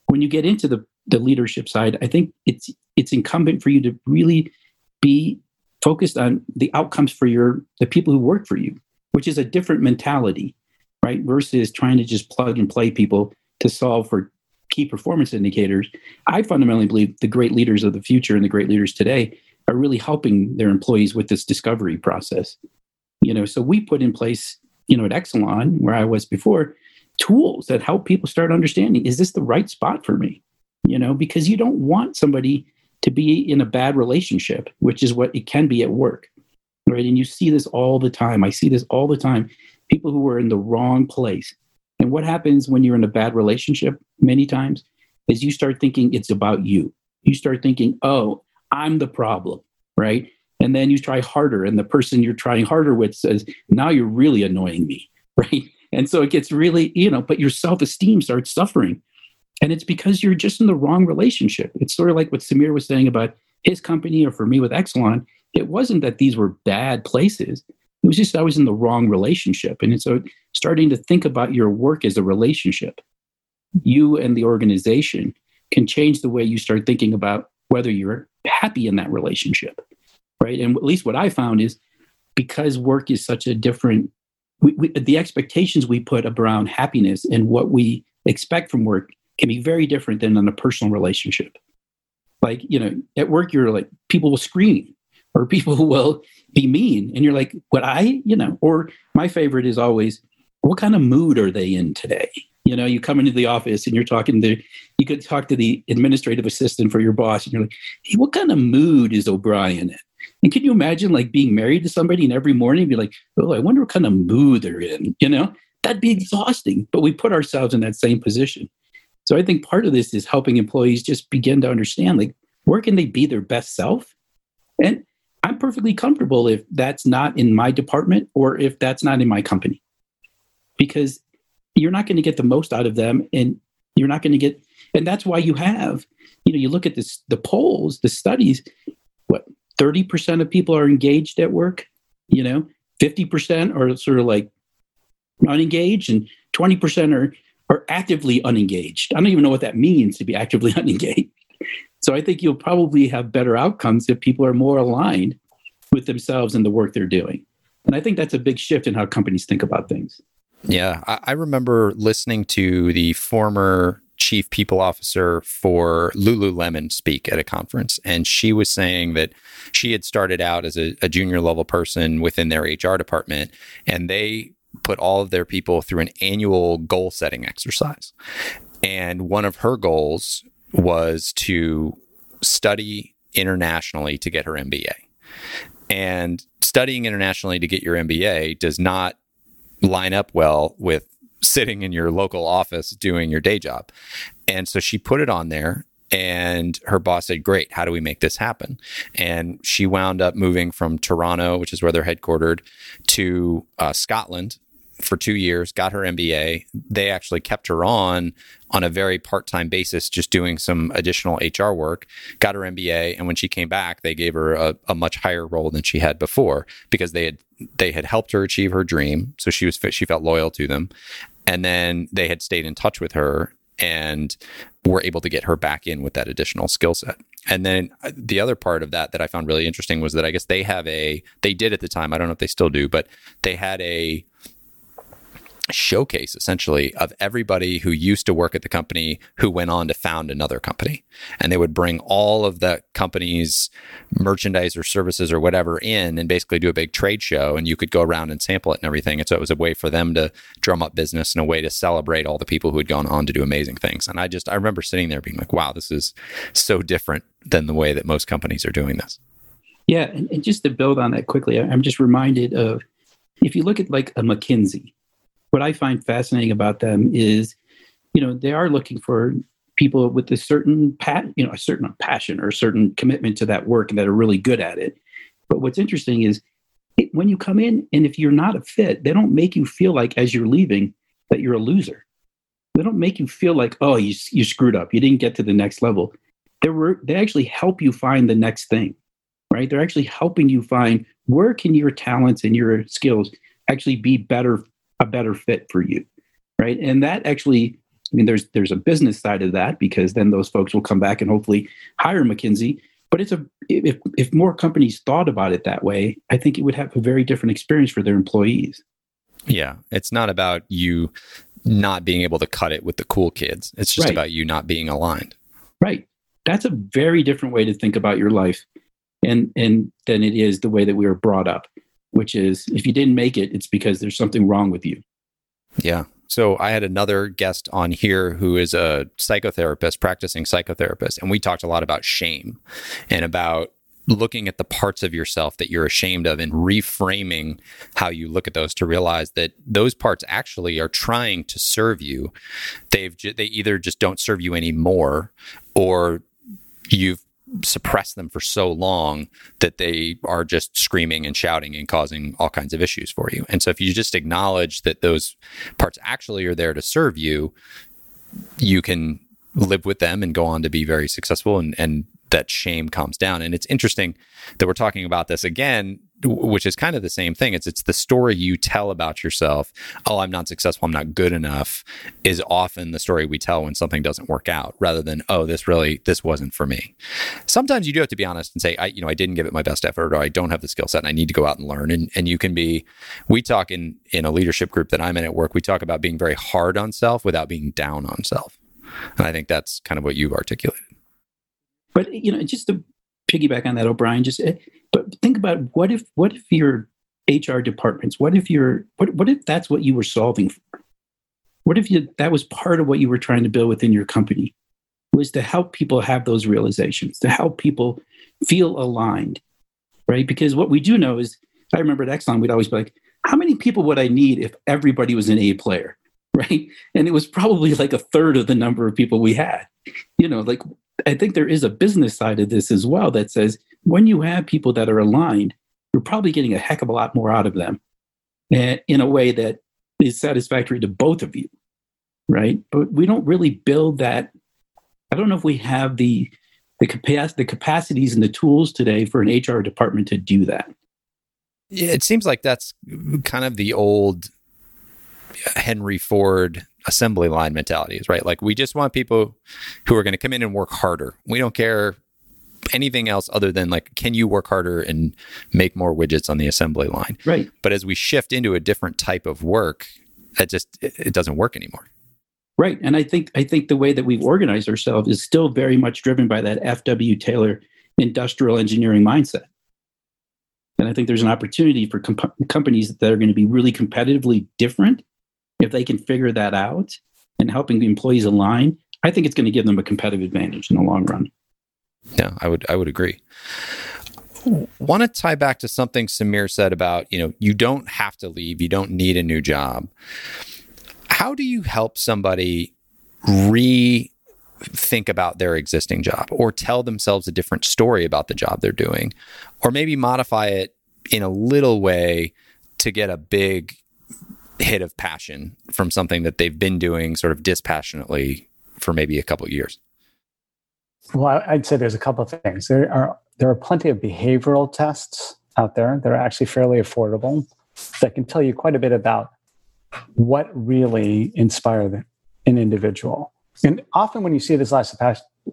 When you get into the the leadership side i think it's it's incumbent for you to really be focused on the outcomes for your the people who work for you which is a different mentality, right? Versus trying to just plug and play people to solve for key performance indicators. I fundamentally believe the great leaders of the future and the great leaders today are really helping their employees with this discovery process. You know, so we put in place, you know, at Exelon, where I was before, tools that help people start understanding is this the right spot for me? You know, because you don't want somebody to be in a bad relationship, which is what it can be at work right? And you see this all the time. I see this all the time. People who are in the wrong place. And what happens when you're in a bad relationship many times is you start thinking it's about you. You start thinking, oh, I'm the problem, right? And then you try harder, and the person you're trying harder with says, Now you're really annoying me. Right. And so it gets really, you know, but your self esteem starts suffering. And it's because you're just in the wrong relationship. It's sort of like what Samir was saying about his company or for me with Exelon. It wasn't that these were bad places. It was just I was in the wrong relationship. And so starting to think about your work as a relationship, you and the organization can change the way you start thinking about whether you're happy in that relationship right? And at least what I found is because work is such a different, we, we, the expectations we put around happiness and what we expect from work can be very different than in a personal relationship. Like, you know, at work, you're like, people will scream or people will be mean. And you're like, what I, you know, or my favorite is always, what kind of mood are they in today? You know, you come into the office and you're talking to, you could talk to the administrative assistant for your boss, and you're like, hey, what kind of mood is O'Brien in? And can you imagine like being married to somebody and every morning be like, oh, I wonder what kind of mood they're in? You know, that'd be exhausting. But we put ourselves in that same position. So I think part of this is helping employees just begin to understand like, where can they be their best self? And I'm perfectly comfortable if that's not in my department or if that's not in my company. Because you're not going to get the most out of them and you're not going to get and that's why you have you know you look at this the polls the studies what 30% of people are engaged at work, you know, 50% are sort of like unengaged and 20% are, are actively unengaged. I don't even know what that means to be actively unengaged. So I think you'll probably have better outcomes if people are more aligned with themselves and the work they're doing. And I think that's a big shift in how companies think about things. Yeah, I, I remember listening to the former chief people officer for Lululemon speak at a conference. And she was saying that she had started out as a, a, junior level person within their HR department, and they put all of their people through an annual goal setting exercise. And one of her goals was to study internationally to get her MBA. And studying internationally to get your MBA does not line up well with sitting in your local office doing your day job. And so she put it on there and her boss said, Great, how do we make this happen? And she wound up moving from Toronto, which is where they're headquartered, to uh, Scotland for two years, got her MBA. They actually kept her on on a very part time basis, just doing some additional HR work, got her MBA. And when she came back, they gave her a, a much higher role than she had before because they had they had helped her achieve her dream. So she was she felt loyal to them. And then they had stayed in touch with her and were able to get her back in with that additional skill set. And then uh, the other part of that that I found really interesting was that I guess they have a, they did at the time, I don't know if they still do, but they had a showcase essentially of everybody who used to work at the company who went on to found another company. And they would bring all of the company's merchandise or services or whatever in and basically do a big trade show. And you could go around and sample it and everything. And so it was a way for them to drum up business and a way to celebrate all the people who had gone on to do amazing things. And I just, I remember sitting there being like, wow, this is so different than the way that most companies are doing this. Yeah. And, and just to build on that quickly, I'm just reminded of if you look at like a McKinsey, what I find fascinating about them is, you know, they are looking for people with a certain pat, you know, a certain passion or a certain commitment to that work and that are really good at it. But what's interesting is it, when you come in and if you're not a fit, they don't make you feel like as you're leaving that you're a loser. They don't make you feel like, oh, you you screwed up, you didn't get to the next level. They were they actually help you find the next thing, right? They're actually helping you find where can your talents and your skills actually be better a better fit for you right? And that actually i mean there's there's a business side of that because then those folks will come back and hopefully hire mckinsey. But it's a if if more companies thought about it that way i think it would have a very different experience for their employees. Yeah it's not about you not being able to cut it with the cool kids. It's just right. about you not being aligned. Right. That's a very different way to think about your life and and than it is the way that we were brought up which is if you didn't make it, it's because there's something wrong with you. Yeah. So I had another guest on here who is a psychotherapist, practicing psychotherapist, and we talked a lot about shame and about looking at the parts of yourself that you're ashamed of and reframing how you look at those to realize that those parts actually are trying to serve you. They've they either just don't serve you anymore or you've suppress them for so long that they are just screaming and shouting and causing all kinds of issues for you. And so if you just acknowledge that those parts actually are there to serve you, you can live with them and go on to be very successful and, and that shame calms down. And it's interesting that we're talking about this again, which is kind of the same thing. It's it's the story you tell about yourself. Oh, I'm not successful. I'm not good enough. Is often the story we tell when something doesn't work out, rather than oh, this really this wasn't for me. Sometimes you do have to be honest and say, I you know I didn't give it my best effort, or I don't have the skill set, and I need to go out and learn. And and you can be. We talk in in a leadership group that I'm in at work. We talk about being very hard on self without being down on self. And I think that's kind of what you've articulated. But you know, just to piggyback on that, O'Brien, just eh, but think about what if what if your HR departments, what if you're what what if that's what you were solving for? What if you that was part of what you were trying to build within your company? Was to help people have those realizations, to help people feel aligned, right? Because what we do know is, I remember at Exelon, we'd always be like, how many people would I need if everybody was an A player? Right. And it was probably like a third of the number of people we had. You know, like I think there is a business side of this as well that says when you have people that are aligned, you're probably getting a heck of a lot more out of them eh, in a way that is satisfactory to both of you, right? But we don't really build that. I don't know if we have the the, capac- the capacities and the tools today for an HR department to do that. Yeah, it seems like that's kind of the old Henry Ford assembly line mentalities, right? Like we just want people who are going to come in and work harder. We don't care anything else other than like can you work harder and make more widgets on the assembly line? Right. But as we shift into a different type of work it just it, it doesn't work anymore. Right. And i think i think the way that we've organized ourselves is still very much driven by that fw taylor industrial engineering mindset. And i think there's an opportunity for comp- companies that are going to be really competitively different if they can figure that out and helping the employees align, I think it's going to give them a competitive advantage in the long run. Yeah, I would I would agree. Want to tie back to something Samir said about, you know, you don't have to leave, you don't need a new job. How do you help somebody re think about their existing job or tell themselves a different story about the job they're doing or maybe modify it in a little way to get a big hit of passion from something that they've been doing sort of dispassionately for maybe a couple years? Well, I'd say there's a couple of things. There are there are plenty of behavioral tests out there that are actually fairly affordable that can tell you quite a bit about what really inspired an individual. And often when you see this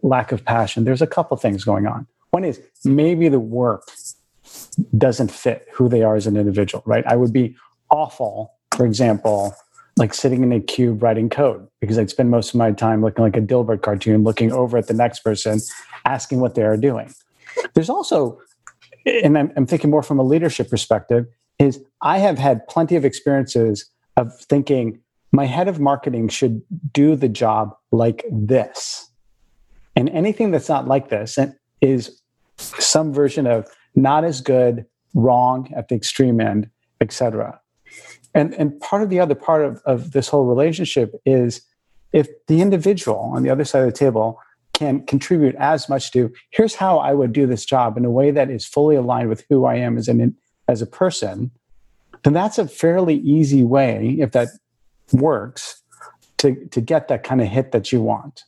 lack of passion, there's a couple of things going on. One is maybe the work doesn't fit who they are as an individual, right? I would be awful for example, like sitting in a cube writing code because I'd spend most of my time looking like a Dilbert cartoon, looking over at the next person, asking what they are doing. There's also, and I'm, I'm thinking more from a leadership perspective, is I have had plenty of experiences of thinking my head of marketing should do the job like this. And anything that's not like this is some version of not as good, wrong at the extreme end, etc. And, and part of the other part of, of this whole relationship is if the individual on the other side of the table can contribute as much to here's how I would do this job in a way that is fully aligned with who I am as an as a person, then that's a fairly easy way, if that works, to, to get that kind of hit that you want.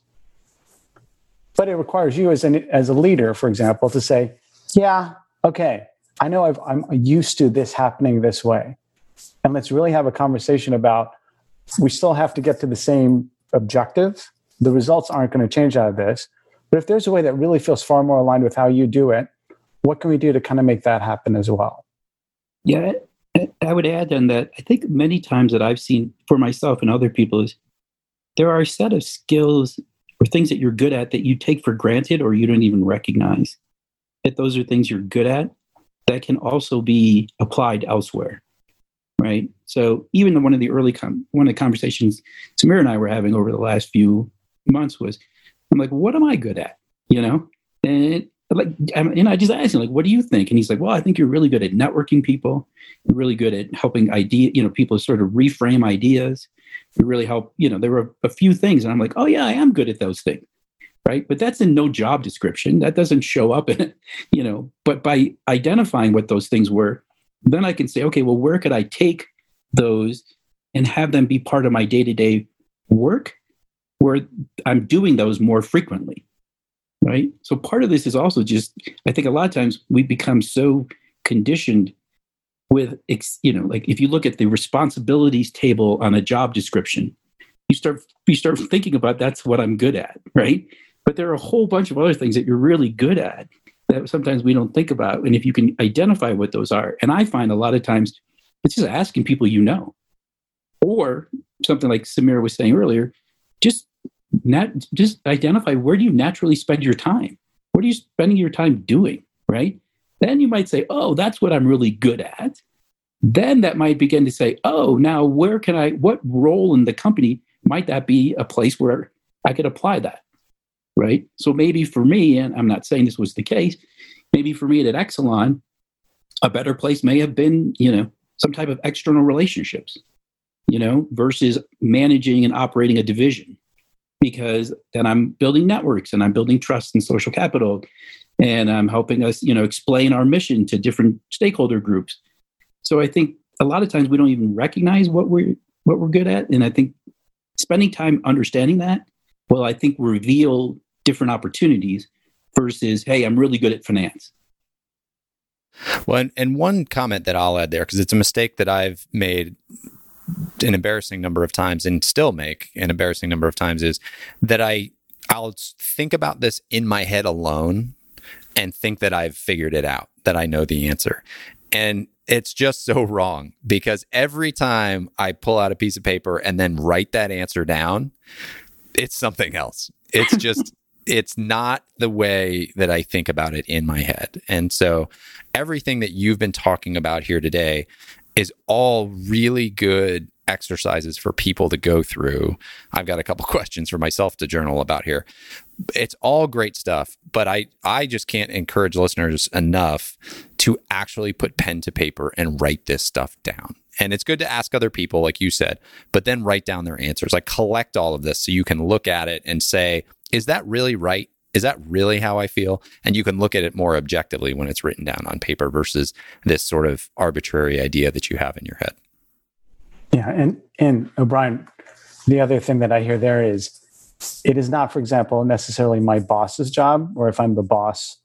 But it requires you as an as a leader, for example, to say, yeah, okay, I know I've, I'm used to this happening this way and let's really have a conversation about we still have to get to the same objective. The results aren't going to change out of this. But if there's a way that really feels far more aligned with how you do it, what can we do to kind of make that happen as well? Yeah, I would add then that I think many times that I've seen for myself and other people is there are a set of skills or things that you're good at that you take for granted or you don't even recognize that those are things you're good at that can also be applied elsewhere right? So even one of the early com- one of the conversations Samir and I were having over the last few months was, I'm like, what am I good at? You know, and like, and I just asked him like, what do you think? And he's like, well, I think you're really good at networking people. You're really good at helping idea, you know, people sort of reframe ideas. You really help, you know, there were a few things, and I'm like, oh yeah, I am good at those things. right? But that's in no job description. That doesn't show up in it, you know. But by identifying what those things were, then I can say, okay, well, where could I take those and have them be part of my day to day work where I'm doing those more frequently, right? So part of this is also just, I think a lot of times we become so conditioned with, you know, like if you look at the responsibilities table on a job description, you start you start thinking about that's what I'm good at, right? But there are a whole bunch of other things that you're really good at that sometimes we don't think about. And if you can identify what those are, and I find a lot of times it's just asking people you know, or something like Samira was saying earlier, just just identify where do you naturally spend your time? What are you spending your time doing? Right? Then you might say, oh, that's what I'm really good at. Then that might begin to say, oh, now where can I, what role in the company might that be a place where I could apply that? Right. So maybe for me, and I'm not saying this was the case, maybe for me at Exelon, a better place may have been, you know, some type of external relationships, you know, versus managing and operating a division. Because then I'm building networks and I'm building trust and social capital and I'm helping us, you know, explain our mission to different stakeholder groups. So I think a lot of times we don't even recognize what we're what we're good at. And I think spending time understanding that will, I think, reveal different opportunities versus, hey, I'm really good at finance. Well, and, and one comment that I'll add there, because it's a mistake that I've made an embarrassing number of times and still make an embarrassing number of times is that I I'll think about this in my head alone and think that I've figured it out, that I know the answer. And it's just so wrong because every time I pull out a piece of paper and then write that answer down, it's something else. It's just, it's not the way that I think about it in my head. And so everything that you've been talking about here today is all really good exercises for people to go through. I've got a couple questions for myself to journal about here it's all great stuff, but I I just can't encourage listeners enough to actually put pen to paper and write this stuff down. And it's good to ask other people, like you said, but then write down their answers. Like collect all of this so you can look at it and say, is that really right? Is that really how I feel? And you can look at it more objectively when it's written down on paper versus this sort of arbitrary idea that you have in your head. Yeah, and and O'Brien, the other thing that I hear there is it is not, for example, necessarily my boss's job, or if I'm the boss,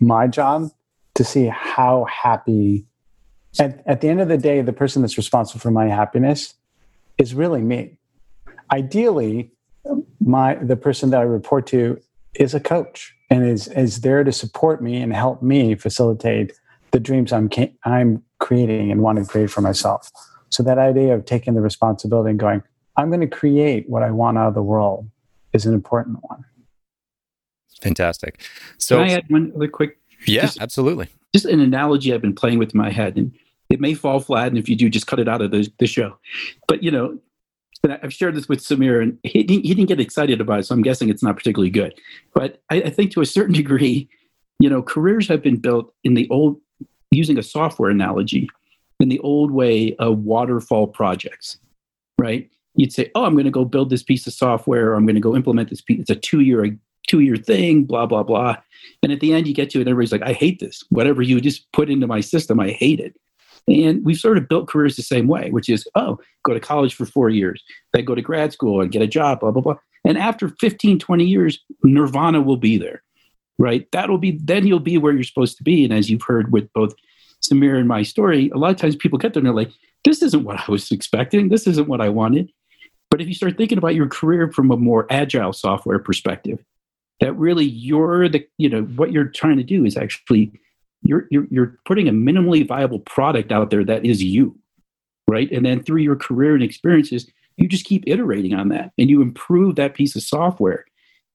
my job to see how happy. At, at the end of the day, the person that's responsible for my happiness is really me. Ideally, my the person that I report to is a coach and is is there to support me and help me facilitate the dreams I'm I'm creating and want to create for myself. So that idea of taking the responsibility and going, I'm going to create what I want out of the world is an important one. Fantastic. So, can I add one other quick? Yeah, just, absolutely. Just an analogy I've been playing with in my head, and it may fall flat, and if you do, just cut it out of the, the show. But you know, I've shared this with Samir, and he, he didn't get excited about it, so I'm guessing it's not particularly good. But I, I think to a certain degree, you know, careers have been built in the old, using a software analogy, in the old way of waterfall projects, right? you'd say, "Oh, I'm going to go build this piece of software, I'm going to go implement this piece. It's a two year two year thing, blah blah blah." And at the end, you get to it, and everybody's like, "I hate this. Whatever you just put into my system, I hate it." And we've sort of built careers the same way, which is, oh, go to college for four years, then go to grad school and get a job, blah blah blah. And after 15, 20 years, nirvana will be there, right? That'll be then you'll be where you're supposed to be. And as you've heard with both Samir and my story, a lot of times people get there and they're like, this isn't what I was expecting. This isn't what I wanted. But if you start thinking about your career from a more agile software perspective, that really you're the, you know, what you're trying to do is actually you're, you're, you're putting a minimally viable product out there that is you, right? And then through your career and experiences, you just keep iterating on that and you improve that piece of software.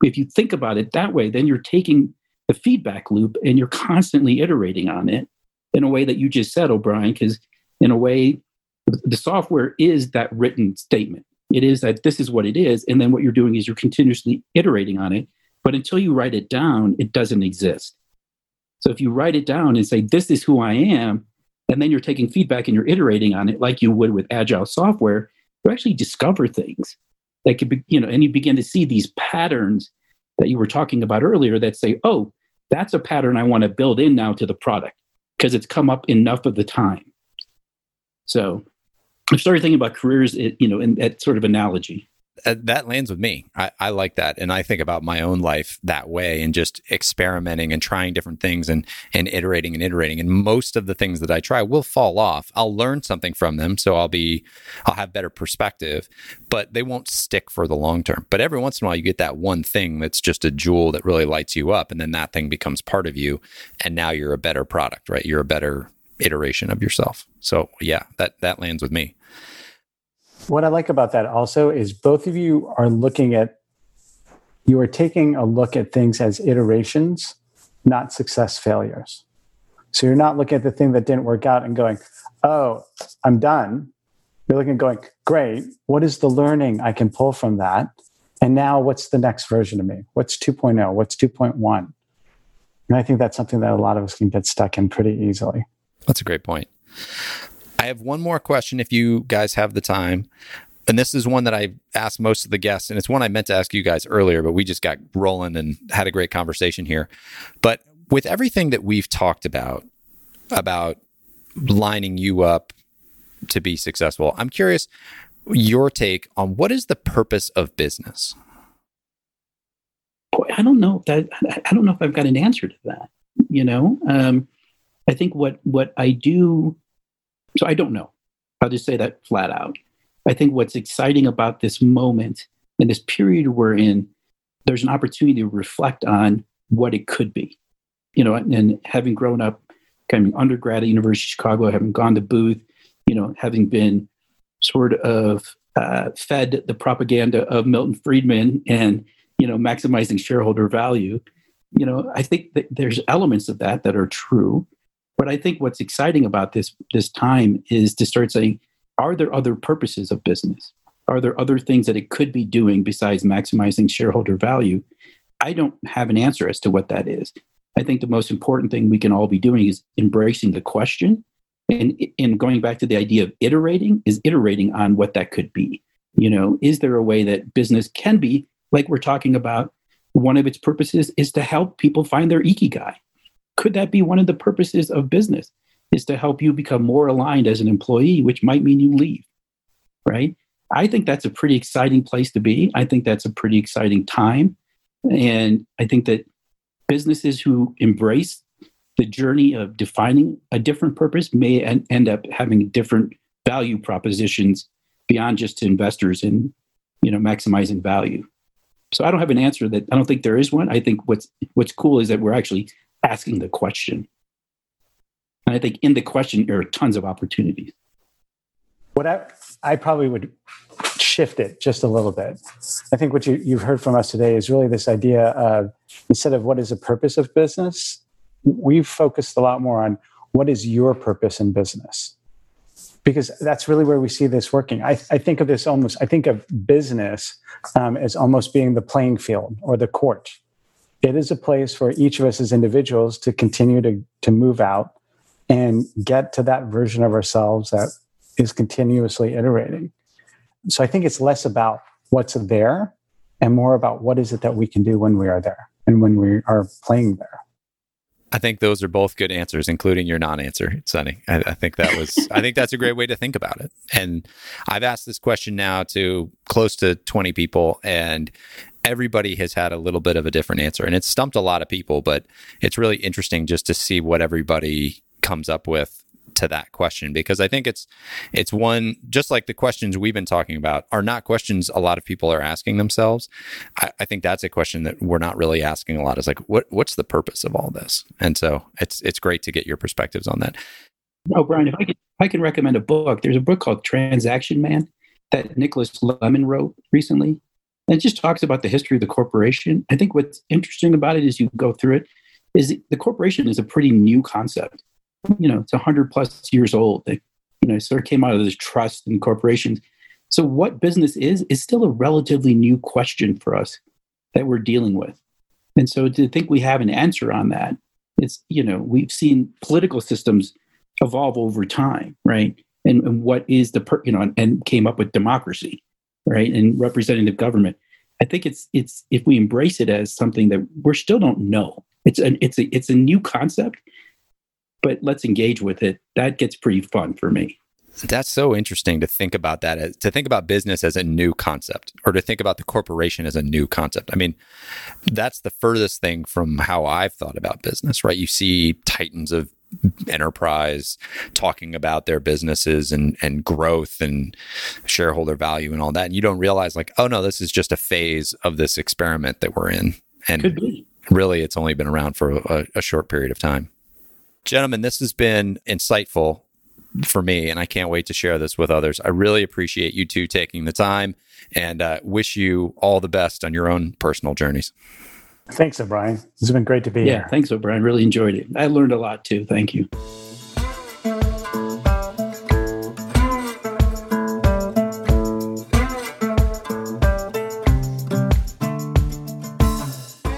If you think about it that way, then you're taking the feedback loop and you're constantly iterating on it in a way that you just said, O'Brien, because in a way, the software is that written statement. It is that this is what it is. And then what you're doing is you're continuously iterating on it. But until you write it down, it doesn't exist. So if you write it down and say, this is who I am, and then you're taking feedback and you're iterating on it like you would with agile software, you actually discover things that could be, you know, and you begin to see these patterns that you were talking about earlier that say, oh, that's a pattern I want to build in now to the product because it's come up enough of the time. So I started thinking about careers, eh, you know, in that sort of analogy. Uh, that lands with me. I, I, like that, and I think about my own life that way, and just experimenting and trying different things, and and iterating and iterating. And most of the things that I try will fall off. I'll learn something from them, so I'll be, I'll have better perspective, but they won't stick for the long term. But every once in a while, you get that one thing that's just a jewel that really lights you up, and then that thing becomes part of you, and now you're a better product, right? You're a better iteration of yourself. So yeah, that that lands with me. What I like about that also is both of you are looking at you are taking a look at things as iterations, not success failures. So you're not looking at the thing that didn't work out and going, "Oh, I'm done." You're looking at going, "Great, what is the learning I can pull from that?" And now what's the next version of me? What's 2.0? What's 2.1? And I think that's something that a lot of us can get stuck in pretty easily. That's a great point. I have one more question if you guys have the time. And this is one that I asked most of the guests, and it's one I meant to ask you guys earlier, but we just got rolling and had a great conversation here. But with everything that we've talked about, about lining you up to be successful, I'm curious your take on what is the purpose of business? Boy, I don't know that I don't know if I've got an answer to that. You know, um, I think what what I do, so I don't know. I'll just say that flat out. I think what's exciting about this moment and this period we're in, there's an opportunity to reflect on what it could be. You know, and having grown up of undergrad at University of Chicago, having gone to Booth, you know, having been sort of uh, fed the propaganda of Milton Friedman and you know maximizing shareholder value, you know, I think that there's elements of that that are true. But I think what's exciting about this this time is to start saying, are there other purposes of business? Are there other things that it could be doing besides maximizing shareholder value? I don't have an answer as to what that is. I think the most important thing we can all be doing is embracing the question and, and going back to the idea of iterating is iterating on what that could be. You know, is there a way that business can be, like we're talking about, one of its purposes is to help people find their ikigai could that be one of the purposes of business? Is to help you become more aligned as an employee which might mean you leave right? I think that's a pretty exciting place to be. I think that's a pretty exciting time. And i think that businesses who embrace the journey of defining a different purpose may en- end up having different value propositions beyond just to investors and you know maximizing value. So i don't have an answer that i don't think there is one. I think what's what's cool is that we're actually asking the question. And I think in the question, there are tons of opportunities. What I, I probably would shift it just a little bit. I think what you, you've heard from us today is really this idea of instead of what is the purpose of business, we've focused a lot more on what is your purpose in business because that's really where we see this working. I, I, think of this almost, I think of business um, as almost being the playing field or the court it is a place for each of us as individuals to continue to, to move out and get to that version of ourselves that is continuously iterating. So I think it's less about what's there and more about what is it that we can do when we are there and when we are playing there. I think those are both good answers, including your non-answer, Sonny. I, I, think that was, I think that's a great way to think about it. And I've asked this question now to close to 20 people, and everybody has had a little bit of a different answer and it's stumped a lot of people but it's really interesting just to see what everybody comes up with to that question because i think it's it's one just like the questions we've been talking about are not questions a lot of people are asking themselves. I, I think that's a question that we're not really asking a lot is like what what's the purpose of all this? And so it's it's great to get your perspectives on that. Oh brian if i can i can recommend a book there's a book called transaction man that nicholas Lemann wrote recently and it just talks about the history of the corporation. I think what's interesting about it as you go through it is the corporation is a pretty new concept. You know, it's 100 plus years old. They, you know, it sort of came out of this trust and corporations. So, what business is, is still a relatively new question for us that we're dealing with. And so, to think we have an answer on that, it's, you know, we've seen political systems evolve over time, right? And, and what is the, per, you know, and, and came up with democracy right, and representative government. I think it's it's if we embrace it as something that we still don't know. It's an it's a it's a new concept, but let's engage with it. That gets pretty fun for me. That's so interesting to think about that as to think about business as a new concept or to think about the corporation as a new concept. I mean, that's the furthest thing from how I've thought about business, right? You see titans of enterprise talking about their businesses and and growth and shareholder value and all that and you don't realize like oh no this is just a phase of this experiment that we're in and really it's only been around for a, a short period of time gentlemen this has been insightful for me, and I can't wait to share this with others. I really appreciate you two taking the time and uh, wish you all the best on your own personal journeys. Thanks, O'Brien. It's been great to be yeah, here. Yeah, thanks, O'Brien. Really enjoyed it. I learned a lot too. Thank you.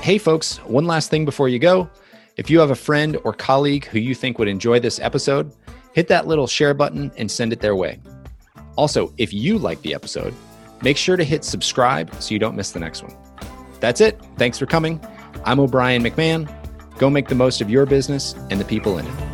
Hey, folks, one last thing before you go. If you have a friend or colleague who you think would enjoy this episode, hit that little share button and send it their way. Also, if you like the episode, make sure to hit subscribe so you don't miss the next one. That's it. Thanks for coming. I'm O'Brien McMahon. Go make the most of your business and the people in it.